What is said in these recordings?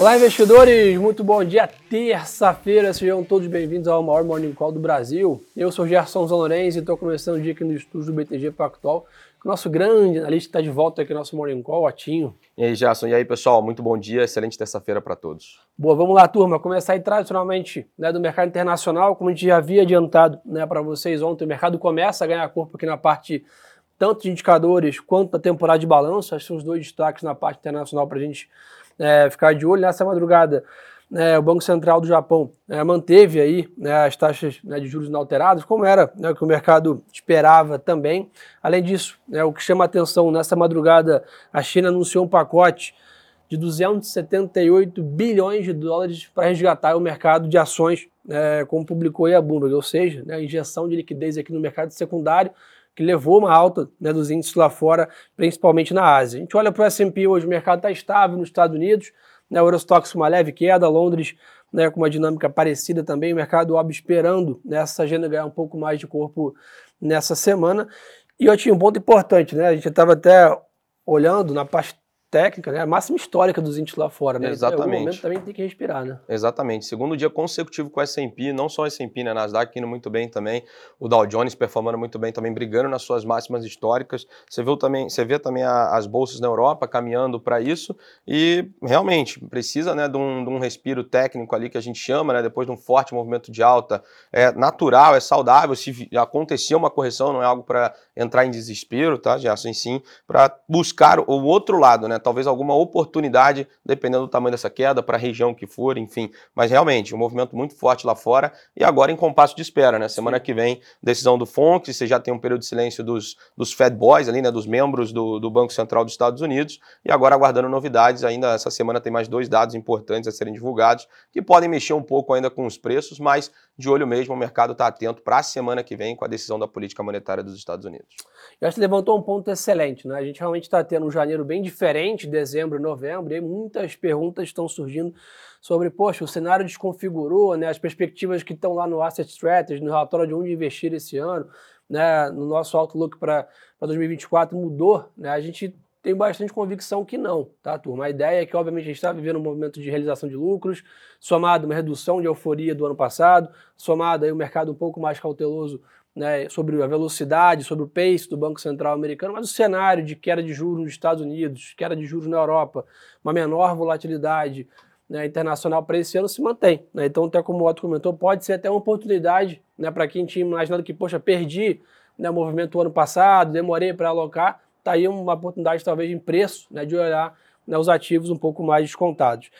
Olá, investidores! Muito bom dia, terça-feira. Sejam todos bem-vindos ao maior Morning Call do Brasil. Eu sou Gerson Zanorenzi e estou começando o dia aqui no estúdio do BTG Pactual. O nosso grande analista está de volta aqui no nosso Morning Call, o Atinho. E aí, Gerson, e aí, pessoal? Muito bom dia, excelente terça-feira para todos. Boa, vamos lá, turma. Começar aí tradicionalmente né, do mercado internacional, como a gente já havia adiantado né, para vocês ontem, o mercado começa a ganhar corpo aqui na parte tanto de indicadores quanto da temporada de balanço. Acho que são os dois destaques na parte internacional para a gente é, ficar de olho. Nessa madrugada, é, o Banco Central do Japão é, manteve aí né, as taxas né, de juros inalteradas, como era né, o que o mercado esperava também. Além disso, né, o que chama atenção, nessa madrugada, a China anunciou um pacote de 278 bilhões de dólares para resgatar o mercado de ações, é, como publicou a Bloomberg, ou seja, né, a injeção de liquidez aqui no mercado secundário, que levou uma alta né, dos índices lá fora, principalmente na Ásia. A gente olha para o S&P hoje, o mercado está estável nos Estados Unidos, né, Eurostox uma leve queda, Londres né, com uma dinâmica parecida também, o mercado óbvio esperando né, essa agenda ganhar um pouco mais de corpo nessa semana. E eu tinha um ponto importante, né? A gente estava até olhando na parte técnica, né? A máxima histórica dos índices lá fora, né? Exatamente. Então, em momento também tem que respirar, né? Exatamente. Segundo dia consecutivo com o S&P, não só o S&P, né? Nasdaq indo muito bem também, o Dow Jones performando muito bem também, brigando nas suas máximas históricas. Você viu também, você vê também a, as bolsas na Europa caminhando para isso e realmente precisa, né, de um, de um, respiro técnico ali que a gente chama, né? Depois de um forte movimento de alta, é natural, é saudável. Se acontecer uma correção, não é algo para entrar em desespero, tá? Já assim sim, para buscar o outro lado, né? Talvez alguma oportunidade, dependendo do tamanho dessa queda, para a região que for, enfim. Mas realmente, um movimento muito forte lá fora e agora em compasso de espera, né? Semana Sim. que vem, decisão do FONC, você já tem um período de silêncio dos, dos Fed Boys ali, né? Dos membros do, do Banco Central dos Estados Unidos e agora aguardando novidades. Ainda essa semana tem mais dois dados importantes a serem divulgados que podem mexer um pouco ainda com os preços, mas de olho mesmo, o mercado está atento para a semana que vem com a decisão da política monetária dos Estados Unidos. Eu acho que levantou um ponto excelente, né? A gente realmente está tendo um janeiro bem diferente, dezembro e novembro, e muitas perguntas estão surgindo sobre, poxa, o cenário desconfigurou, né? As perspectivas que estão lá no Asset Strategy, no relatório de onde investir esse ano, né? No nosso outlook para 2024 mudou, né? A gente tem bastante convicção que não, tá, turma? A ideia é que, obviamente, a gente está vivendo um movimento de realização de lucros, somado uma redução de euforia do ano passado, somado aí um mercado um pouco mais cauteloso né, sobre a velocidade, sobre o pace do Banco Central americano, mas o cenário de queda de juros nos Estados Unidos, queda de juros na Europa, uma menor volatilidade né, internacional para esse ano se mantém. Né? Então, até como o Otto comentou, pode ser até uma oportunidade né, para quem tinha imaginado que, poxa, perdi né, o movimento ano passado, demorei para alocar, está aí uma oportunidade talvez em preço né, de olhar né, os ativos um pouco mais descontados.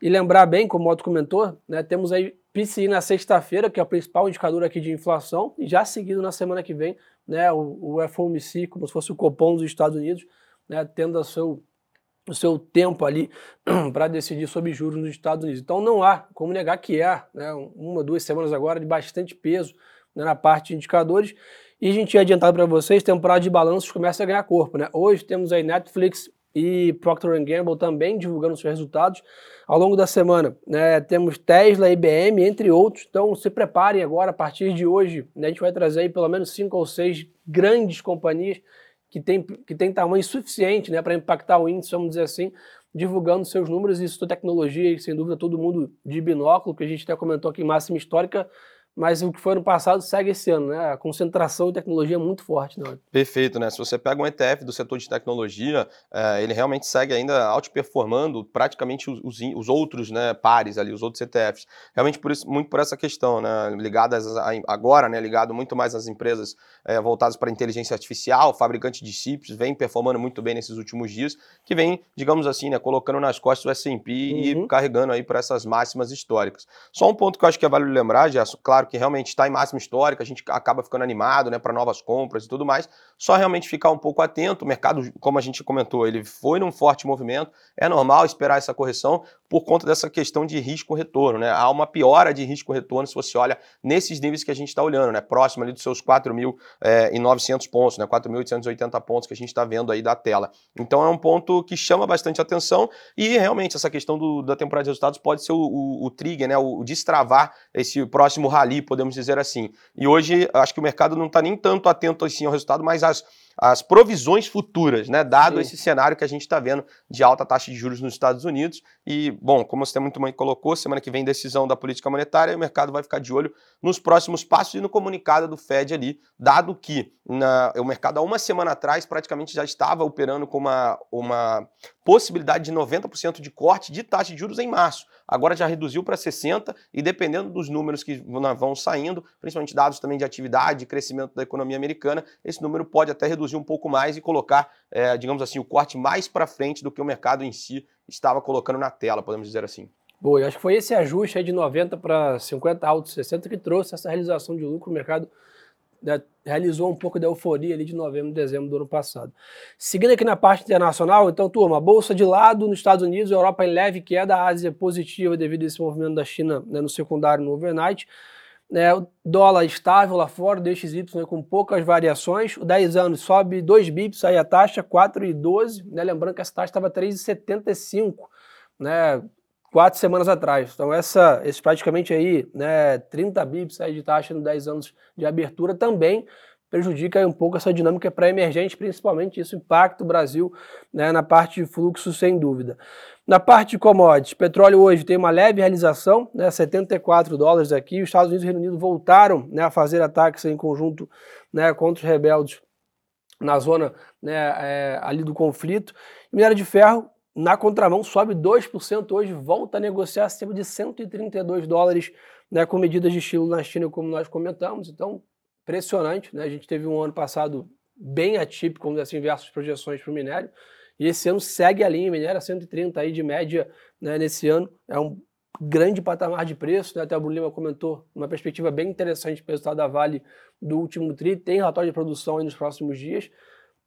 E lembrar bem, como o Otto comentou, né, temos aí PCI na sexta-feira, que é o principal indicador aqui de inflação, e já seguido na semana que vem, né, o, o FOMC, como se fosse o Copom dos Estados Unidos, né, tendo a seu, o seu tempo ali para decidir sobre juros nos Estados Unidos. Então não há como negar que é né, uma, duas semanas agora de bastante peso né, na parte de indicadores. E a gente tinha adiantado para vocês, temporada de balanços começa a ganhar corpo. Né? Hoje temos aí Netflix e Procter Gamble também divulgando seus resultados. Ao longo da semana, né, temos Tesla, IBM, entre outros. Então se preparem agora, a partir de hoje, né, a gente vai trazer aí pelo menos cinco ou seis grandes companhias que têm que tem tamanho suficiente né, para impactar o índice, vamos dizer assim, divulgando seus números. Isso é tecnologia e, sem dúvida, todo mundo de binóculo, que a gente até comentou aqui em máxima histórica, mas o que foi no passado segue esse ano, né? A concentração de tecnologia é muito forte, né? Perfeito, né? Se você pega um ETF do setor de tecnologia, é, ele realmente segue ainda outperformando praticamente os, os, os, outros né, pares ali, os outros ETFs. Realmente por isso, muito por essa questão, né? Ligadas a, agora, né? Ligado muito mais às empresas é, voltadas para inteligência artificial, fabricante de chips, vem performando muito bem nesses últimos dias, que vem, digamos assim, né, colocando nas costas o S&P uhum. e carregando aí para essas máximas históricas. Só um ponto que eu acho que é válido lembrar, já claro que realmente está em máxima histórica, a gente acaba ficando animado né, para novas compras e tudo mais. Só realmente ficar um pouco atento. O mercado, como a gente comentou, ele foi num forte movimento. É normal esperar essa correção por conta dessa questão de risco-retorno. Né? Há uma piora de risco-retorno se você olha nesses níveis que a gente está olhando, né? próximo ali dos seus 4.900 é, pontos, né? 4.880 pontos que a gente está vendo aí da tela. Então é um ponto que chama bastante atenção e realmente essa questão do, da temporada de resultados pode ser o, o, o trigger, né? o, o destravar esse próximo rally, podemos dizer assim. E hoje acho que o mercado não está nem tanto atento assim ao resultado, mas as as provisões futuras, né? Dado Sim. esse cenário que a gente está vendo de alta taxa de juros nos Estados Unidos. E, bom, como você muito bem colocou, semana que vem decisão da política monetária, o mercado vai ficar de olho nos próximos passos e no comunicado do Fed ali, dado que na, o mercado há uma semana atrás praticamente já estava operando com uma, uma possibilidade de 90% de corte de taxa de juros em março. Agora já reduziu para 60% e dependendo dos números que vão saindo, principalmente dados também de atividade, de crescimento da economia americana, esse número pode até reduzir um pouco mais e colocar, é, digamos assim, o corte mais para frente do que o mercado em si estava colocando na tela, podemos dizer assim. Boa, eu acho que foi esse ajuste de 90 para 50 altos 60 que trouxe essa realização de lucro. O mercado né, realizou um pouco da euforia ali de novembro dezembro do ano passado. Seguindo aqui na parte internacional, então, turma, bolsa de lado nos Estados Unidos, Europa em leve queda, a Ásia positiva devido a esse movimento da China né, no secundário no overnight. É, o dólar estável lá fora, DXY né, com poucas variações. O 10 anos sobe 2 bips, aí a taxa 4,12. Né, lembrando que essa taxa estava 3,75. Né, quatro semanas atrás. Então, essa, esse praticamente aí, né, 30 bips aí de taxa no 10 anos de abertura também prejudica um pouco essa dinâmica pré-emergente, principalmente isso impacta o Brasil né, na parte de fluxo, sem dúvida. Na parte de commodities, petróleo hoje tem uma leve realização, né, 74 dólares aqui, os Estados Unidos e o Reino Unido voltaram né, a fazer ataques em conjunto né, contra os rebeldes na zona né, é, ali do conflito. minério de ferro na contramão sobe 2% hoje, volta a negociar acima de 132 dólares né, com medidas de estilo na China, como nós comentamos. Então, impressionante. Né? A gente teve um ano passado bem atípico, como assim, versus projeções para o minério. E esse ano segue a linha, minério a 130 aí de média né, nesse ano. É um grande patamar de preço, né? até o Bruno Lima comentou, uma perspectiva bem interessante para o resultado da Vale do último TRI. Tem relatório de produção aí nos próximos dias.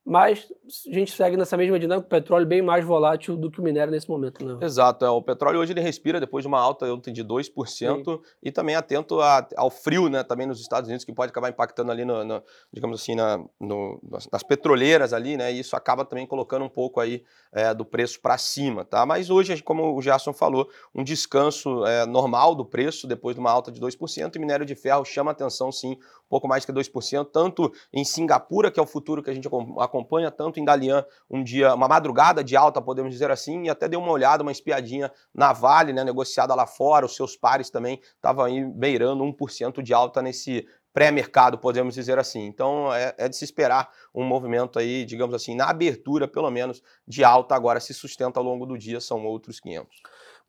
Mas a gente segue nessa mesma dinâmica, o petróleo bem mais volátil do que o minério nesse momento. Né? Exato, é, o petróleo hoje ele respira depois de uma alta ontem de 2% Sim. e também atento a, ao frio né, também nos Estados Unidos, que pode acabar impactando ali, no, no digamos assim, na, no, nas, nas, petroleiras ali, né? E isso acaba também colocando um pouco aí é, do preço para cima, tá? Mas hoje, como o Gerson falou, um descanso é, normal do preço depois de uma alta de 2% e minério de ferro chama atenção sim pouco mais que 2%, tanto em Singapura, que é o futuro que a gente acompanha, tanto em Dalian, um dia, uma madrugada de alta, podemos dizer assim, e até deu uma olhada, uma espiadinha na Vale, né, negociada lá fora, os seus pares também estavam aí beirando 1% de alta nesse pré-mercado, podemos dizer assim. Então é, é, de se esperar um movimento aí, digamos assim, na abertura, pelo menos, de alta. Agora, se sustenta ao longo do dia, são outros 500.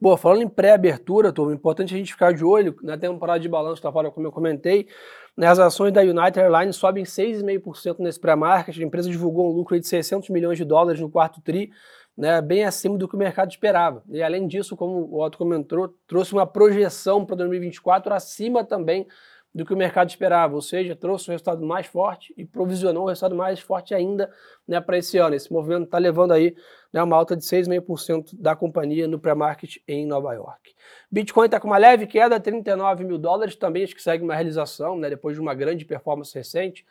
Boa, falando em pré-abertura, turma, importante a gente ficar de olho na temporada de balanço da fora, como eu comentei. As ações da United Airlines sobem 6,5% nesse pré-market. A empresa divulgou um lucro de 600 milhões de dólares no quarto TRI, né, bem acima do que o mercado esperava. E além disso, como o Otto comentou, trouxe uma projeção para 2024 acima também do que o mercado esperava, ou seja, trouxe um resultado mais forte e provisionou um resultado mais forte ainda né, para esse ano. Esse movimento está levando aí né, uma alta de 6,5% da companhia no pré-market em Nova York. Bitcoin está com uma leve queda, 39 mil dólares, também acho que segue uma realização, né, depois de uma grande performance recente,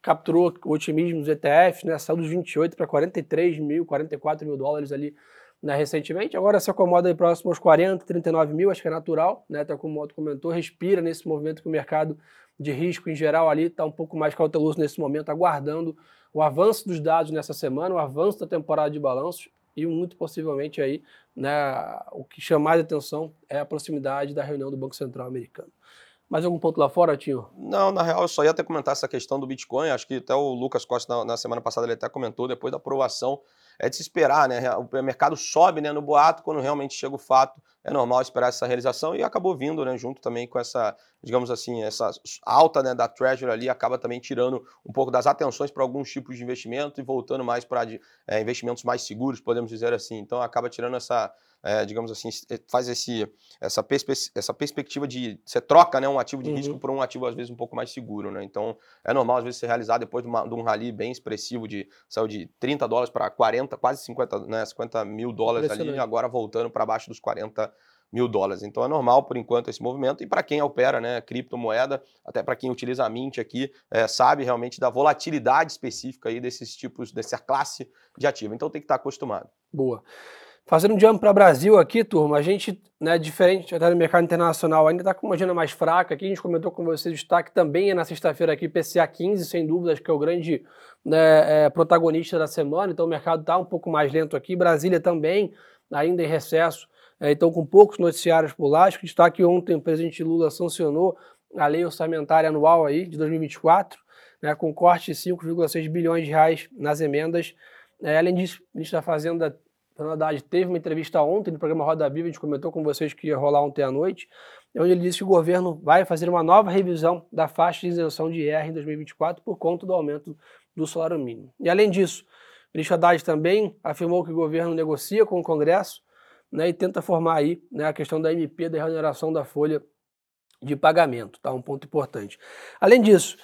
capturou o otimismo dos ETFs, né, saiu dos 28 para 43 mil, 44 mil dólares ali né, recentemente. Agora se acomoda aí próximo aos 40, 39 mil, acho que é natural, né, até como o Otto comentou, respira nesse movimento que o mercado de risco em geral ali está um pouco mais cauteloso nesse momento, aguardando o avanço dos dados nessa semana, o avanço da temporada de balanços e muito possivelmente aí, né, o que chama mais atenção é a proximidade da reunião do Banco Central americano. Mais algum ponto lá fora, Tio? Não, na real, eu só ia até comentar essa questão do Bitcoin. Acho que até o Lucas Costa, na, na semana passada, ele até comentou, depois da aprovação é de se esperar, né? O mercado sobe né, no boato, quando realmente chega o fato, é normal esperar essa realização e acabou vindo, né, junto também com essa, digamos assim, essa alta né, da Treasury ali, acaba também tirando um pouco das atenções para alguns tipos de investimento e voltando mais para é, investimentos mais seguros, podemos dizer assim. Então acaba tirando essa, é, digamos assim, eh, faz esse, essa, perspe essa perspectiva de você troca né, um ativo de uhum. risco por um ativo às vezes um pouco mais seguro. Né? Então é normal às vezes ser realizado depois de, uma, de um rally bem expressivo de saiu de 30 dólares para 40, quase 50, né, 50 mil dólares ali, agora voltando para baixo dos 40 mil dólares. Então é normal por enquanto esse movimento e para quem opera, né, criptomoeda, até para quem utiliza a Mint aqui, é, sabe realmente da volatilidade específica aí desses tipos, dessa classe de ativo. Então tem que estar acostumado. Boa. Fazendo um jump para o Brasil aqui, turma, a gente, né, diferente até do mercado internacional, ainda está com uma agenda mais fraca aqui. A gente comentou com vocês o destaque também é na sexta-feira aqui, PCA 15, sem dúvidas, que é o grande né, é, protagonista da semana. Então o mercado está um pouco mais lento aqui. Brasília também, ainda em recesso, é, então com poucos noticiários por lá. Acho que destaque ontem o presidente Lula sancionou a lei orçamentária anual aí de 2024, né, com corte de 5,6 bilhões de reais nas emendas. É, além disso, a gente está fazendo Fernando Haddad teve uma entrevista ontem no programa Roda Viva, a gente comentou com vocês que ia rolar ontem à noite, onde ele disse que o governo vai fazer uma nova revisão da faixa de isenção de IR em 2024 por conta do aumento do salário mínimo. E além disso, o ministro Haddad também afirmou que o governo negocia com o Congresso né, e tenta formar aí né, a questão da MP, da remuneração da folha de pagamento, tá? Um ponto importante. Além disso,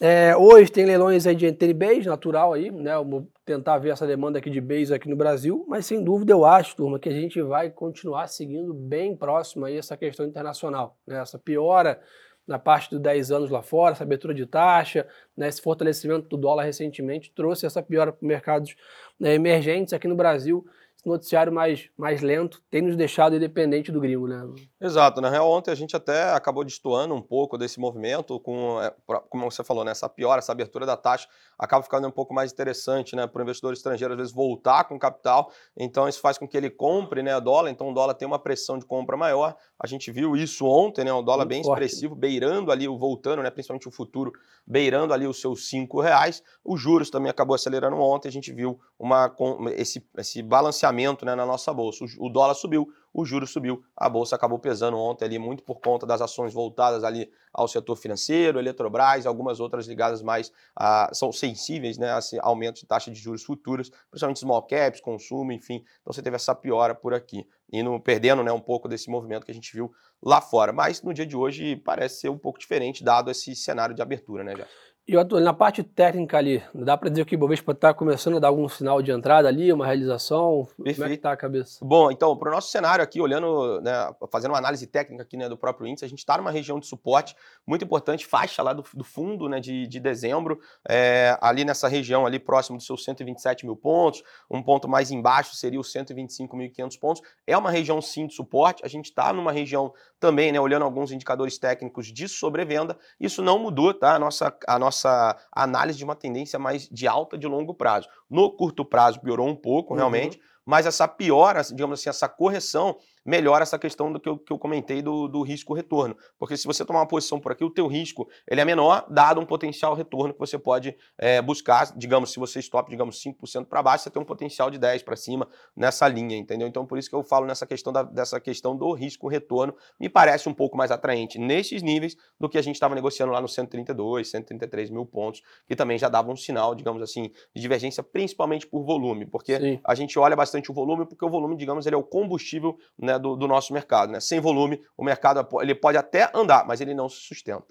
é, hoje tem leilões aí de NTNBs, natural aí, né? Vou tentar ver essa demanda aqui de base aqui no Brasil, mas sem dúvida eu acho, turma, que a gente vai continuar seguindo bem próximo aí essa questão internacional, né? Essa piora na parte dos 10 anos lá fora, essa abertura de taxa, né, esse fortalecimento do dólar recentemente trouxe essa piora para mercados né, emergentes aqui no Brasil noticiário mais, mais lento tem nos deixado independente do gringo, né? Exato. Na real, ontem a gente até acabou destoando um pouco desse movimento, com, é, como você falou, né, essa piora, essa abertura da taxa acaba ficando um pouco mais interessante né, para o investidor estrangeiro, às vezes, voltar com capital. Então, isso faz com que ele compre né, dólar. Então, o dólar tem uma pressão de compra maior. A gente viu isso ontem, né? O dólar Muito bem forte. expressivo, beirando ali, voltando, né? Principalmente o futuro, beirando ali os seus cinco reais. Os juros também acabou acelerando ontem. A gente viu uma, esse, esse balanceamento né, na nossa bolsa. O, dólar subiu, o juro subiu, a bolsa acabou pesando ontem ali muito por conta das ações voltadas ali ao setor financeiro, Eletrobras, algumas outras ligadas mais a, são sensíveis, né, a esse aumento de taxa de juros futuras, principalmente small caps, consumo, enfim. Então você teve essa piora por aqui, indo perdendo, né, um pouco desse movimento que a gente viu lá fora. Mas no dia de hoje parece ser um pouco diferente dado esse cenário de abertura, né, já. E na parte técnica ali, dá para dizer que o Bovespa está começando a dar algum sinal de entrada ali, uma realização? Perfeito. Como é está a cabeça? Bom, então, para o nosso cenário aqui, olhando, né, fazendo uma análise técnica aqui né, do próprio índice, a gente está numa região de suporte muito importante, faixa lá do, do fundo né, de, de dezembro, é, ali nessa região ali próximo dos seus 127 mil pontos, um ponto mais embaixo seria os 125.500 pontos. É uma região sim de suporte, a gente está numa região também, né, olhando alguns indicadores técnicos de sobrevenda, isso não mudou, tá? A nossa, a nossa análise de uma tendência mais de alta de longo prazo. No curto prazo piorou um pouco, uhum. Mas essa piora, digamos assim, essa correção melhora essa questão do que eu, que eu comentei do, do risco-retorno. Porque se você tomar uma posição por aqui, o teu risco ele é menor, dado um potencial retorno que você pode é, buscar. Digamos, se você stop, digamos, 5% para baixo, você tem um potencial de 10% para cima nessa linha, entendeu? Então, por isso que eu falo nessa questão da, dessa questão do risco-retorno. Me parece um pouco mais atraente nesses níveis do que a gente estava negociando lá no 132, 133 mil pontos, que também já dava um sinal, digamos assim, de divergência, principalmente por volume, porque Sim. a gente olha bastante o volume, porque o volume, digamos, ele é o combustível né, do, do, nosso mercado. Né? Sem volume, o mercado ele pode até andar, mas ele não se sustenta.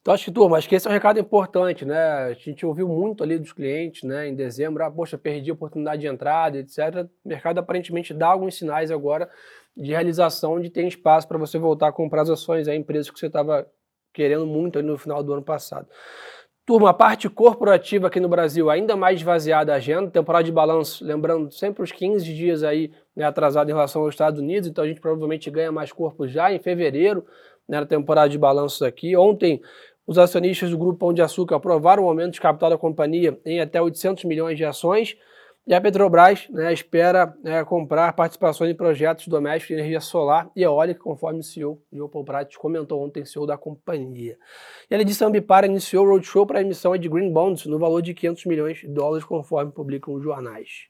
Então, acho que, turma, acho que esse é um recado importante, né? A gente ouviu muito ali dos clientes, né, em dezembro, ah, poxa, perdi a oportunidade de entrada, etc. O mercado aparentemente dá alguns sinais agora de realização, de ter espaço para você voltar a comprar as ações, a empresas que você estava querendo muito ali no final do ano passado. Turma, a parte corporativa aqui no Brasil ainda mais esvaziada a agenda, temporada de balanço, lembrando sempre os 15 dias aí né, atrasado em relação aos Estados Unidos, então a gente provavelmente ganha mais corpo já em fevereiro, né, na temporada de balanços aqui. Ontem, os acionistas do Grupo Pão de Açúcar aprovaram o aumento de capital da companhia em até 800 milhões de ações, e a Petrobras né, espera né, comprar participações em projetos domésticos de energia solar e eólica, conforme o CEO João Prates comentou ontem, CEO da companhia. E além disso, a Ambipar iniciou o roadshow para a emissão de Green Bonds no valor de 500 milhões de dólares, conforme publicam os jornais.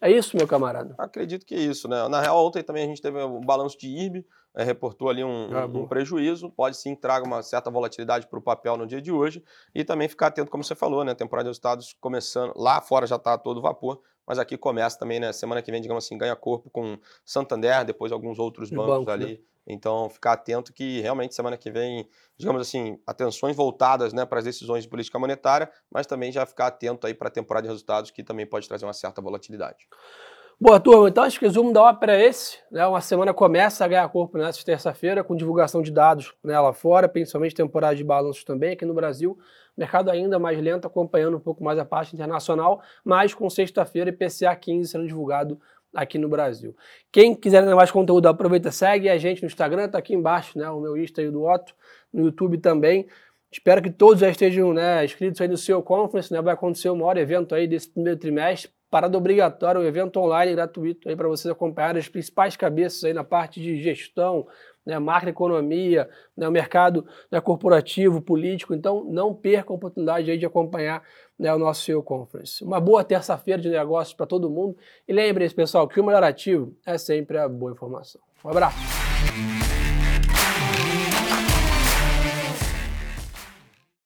É isso, meu camarada? Acredito que é isso, né? Na real, ontem também a gente teve um balanço de IRB, é, reportou ali um, ah, um, prejuízo, pode sim traga uma certa volatilidade para o papel no dia de hoje e também ficar atento, como você falou, né? Temporada de resultados começando, lá fora já está todo vapor, mas aqui começa também, né? Semana que vem, digamos assim, ganha corpo com Santander, depois alguns outros bancos banco, ali. Né? Então, ficar atento que realmente semana que vem, digamos assim, atenções voltadas né, para as decisões de política monetária, mas também já ficar atento aí para a temporada de resultados, que também pode trazer uma certa volatilidade. Boa, turma. Então, acho que o resumo da ópera é esse. Né? Uma semana começa a ganhar corpo nessa terça-feira, com divulgação de dados né, lá fora, principalmente temporada de balanços também. Aqui no Brasil, mercado ainda mais lento, acompanhando um pouco mais a parte internacional, mas com sexta-feira IPCA 15 sendo divulgado aqui no Brasil. Quem quiser mais conteúdo, aproveita, segue a gente no Instagram, tá aqui embaixo, né? O meu Insta e o do Otto, no YouTube também. Espero que todos já estejam né, inscritos aí no seu conference, né? Vai acontecer o maior evento aí desse primeiro trimestre, parada obrigatória, um evento online gratuito aí para vocês acompanharem as principais cabeças aí na parte de gestão, né, macroeconomia, né, o mercado né, corporativo, político. Então, não perca a oportunidade de acompanhar né, o nosso CEO Conference. Uma boa terça-feira de negócios para todo mundo. E lembre-se, pessoal, que o melhor ativo é sempre a boa informação. Um abraço.